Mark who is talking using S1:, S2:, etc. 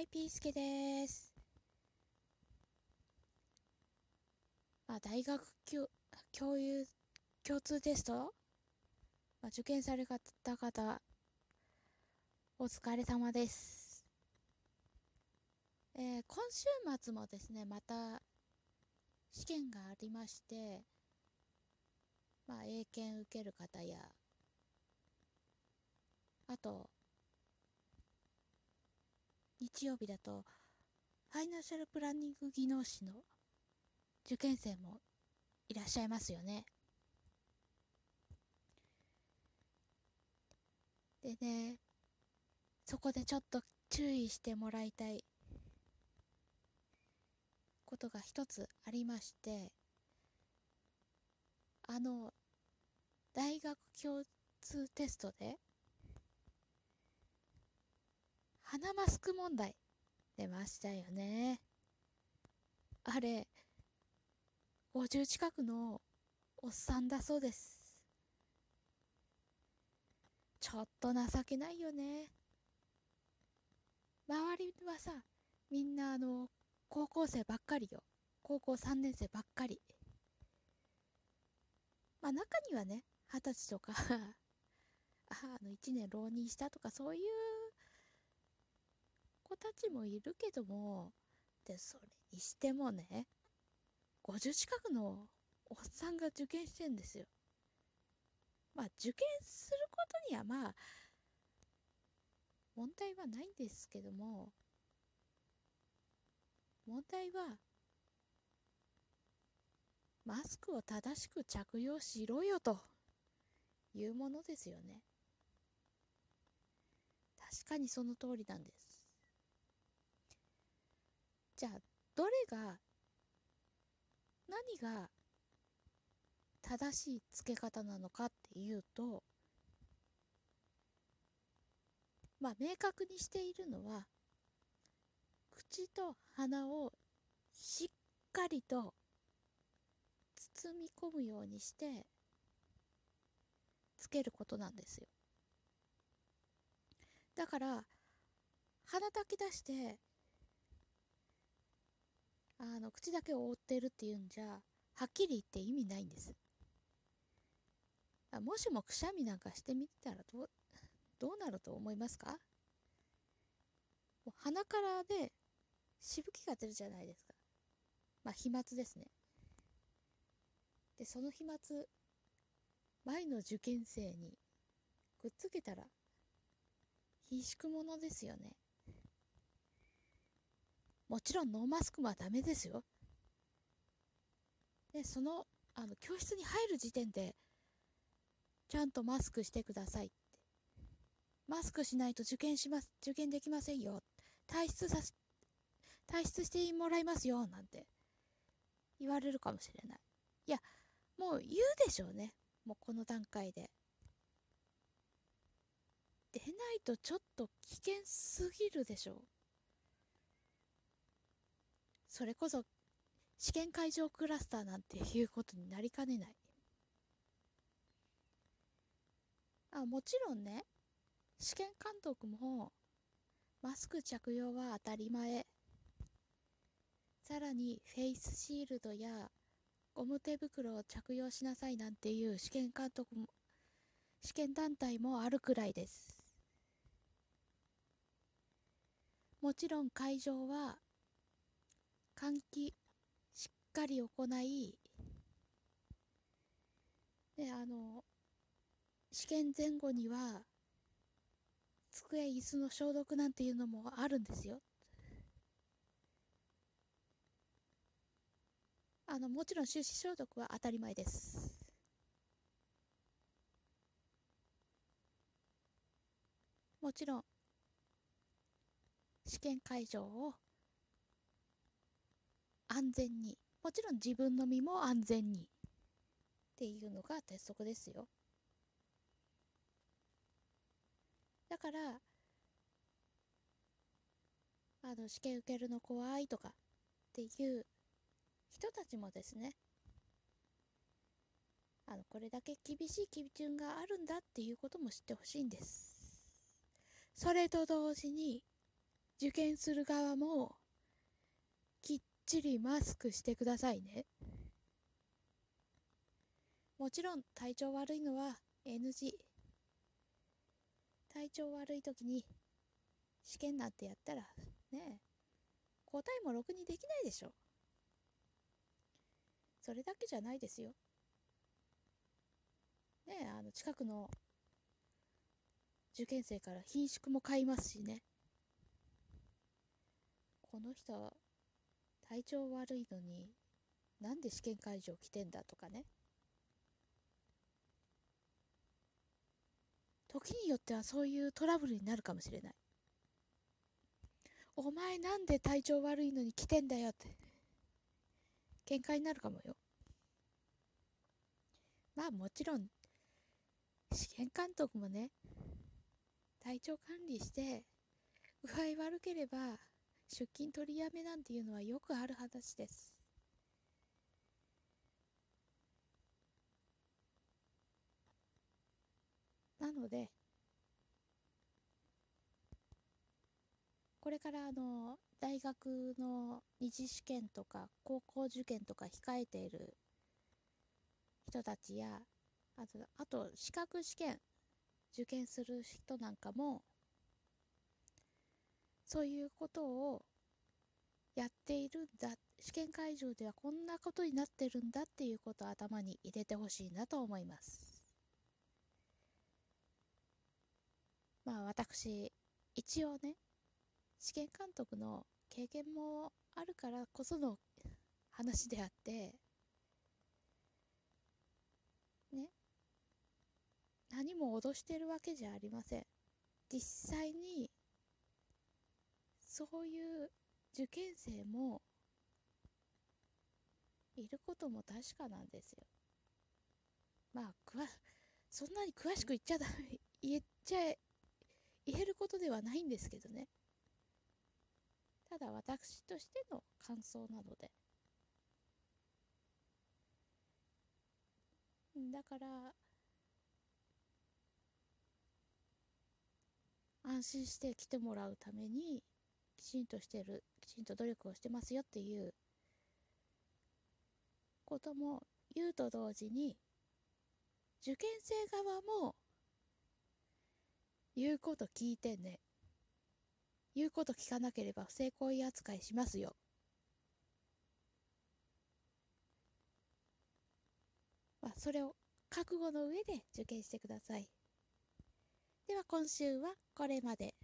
S1: はい、ピースケです。まあ、大学共有共通テスト、まあ、受験された方、お疲れ様です。えー今週末もですね、また試験がありまして、まあ、英検受ける方や、あと、日曜日だと、ファイナンシャルプランニング技能士の受験生もいらっしゃいますよね。でね、そこでちょっと注意してもらいたいことが一つありまして、あの、大学共通テストで、鼻マスク問題出ましたよね。あれ、50近くのおっさんだそうです。ちょっと情けないよね。周りはさ、みんなあの、高校生ばっかりよ。高校3年生ばっかり。まあ中にはね、二十歳とかあ あの1年浪人したとかそういう子たちもいるけども、で、それにしてもね、50近くのおっさんが受験してんですよ。まあ、受験することにはまあ、問題はないんですけども、問題は、マスクを正しく着用しろよというものですよね。確かにその通りなんです。じゃあ、どれが、何が正しい付け方なのかっていうと、まあ、明確にしているのは、口と鼻をしっかりと包み込むようにして、つけることなんですよ。だから、鼻だけ出して、あの、口だけを覆ってるっていうんじゃ、はっきり言って意味ないんです。あもしもくしゃみなんかしてみたらどう、どうなると思いますか？鼻からで、しぶきが出るじゃないですか。まあ、飛沫ですね。で、その飛沫、前の受験生にくっつけたら、ひしくものですよね。もちろんノーマスクはダメですよ。で、その、あの、教室に入る時点で、ちゃんとマスクしてくださいって。マスクしないと受験します、受験できませんよ。退出さす、退出してもらいますよ、なんて言われるかもしれない。いや、もう言うでしょうね。もうこの段階で。出ないとちょっと危険すぎるでしょう。それこそ試験会場クラスターなんていうことになりかねない。あ、もちろんね、試験監督もマスク着用は当たり前。さらにフェイスシールドやゴム手袋を着用しなさいなんていう試験監督も、試験団体もあるくらいです。もちろん会場は換気しっかり行い、で、あの、試験前後には、机、椅子の消毒なんていうのもあるんですよ。あの、もちろん手指消毒は当たり前です。もちろん、試験会場を安全に、もちろん自分の身も安全にっていうのが鉄則ですよ。だから、あの、試験受けるの怖いとかっていう人たちもですね、あの、これだけ厳しい基準があるんだっていうことも知ってほしいんです。それと同時に、受験する側もちりマスクしてくださいね。もちろん体調悪いのは NG。体調悪い時に試験なんてやったらねえ答えもろくにできないでしょ。それだけじゃないですよ。ねえあの近くの受験生から品縮も買いますしね。この人は体調悪いのになんで試験会場来てんだとかね。時によってはそういうトラブルになるかもしれない。お前なんで体調悪いのに来てんだよって。喧嘩になるかもよ。まあもちろん、試験監督もね、体調管理して、具合悪ければ出勤取りやめなんていうのはよくある話です。なので、これからあの大学の二次試験とか高校受験とか控えている人たちやあとあと資格試験受験する人なんかもそういうことをやっているんだ試験会場ではこんなことになってるんだっていうことを頭に入れてほしいなと思います。まあ私一応ね試験監督の経験もあるからこその話であってね何も脅してるわけじゃありません。実際にそういう受験生もいることも確かなんですよ。まあくわそんなに詳しく言っちゃだ言っちゃえ言えることではないんですけどね。ただ私としての感想なので。だから安心して来てもらうためにきちんとしてるきちんと努力をしてますよっていうことも言うと同時に受験生側も言うこと聞いてね言うこと聞かなければ不正行為扱いしますよ。まあ、それを覚悟の上で受験してください。では今週はこれまで。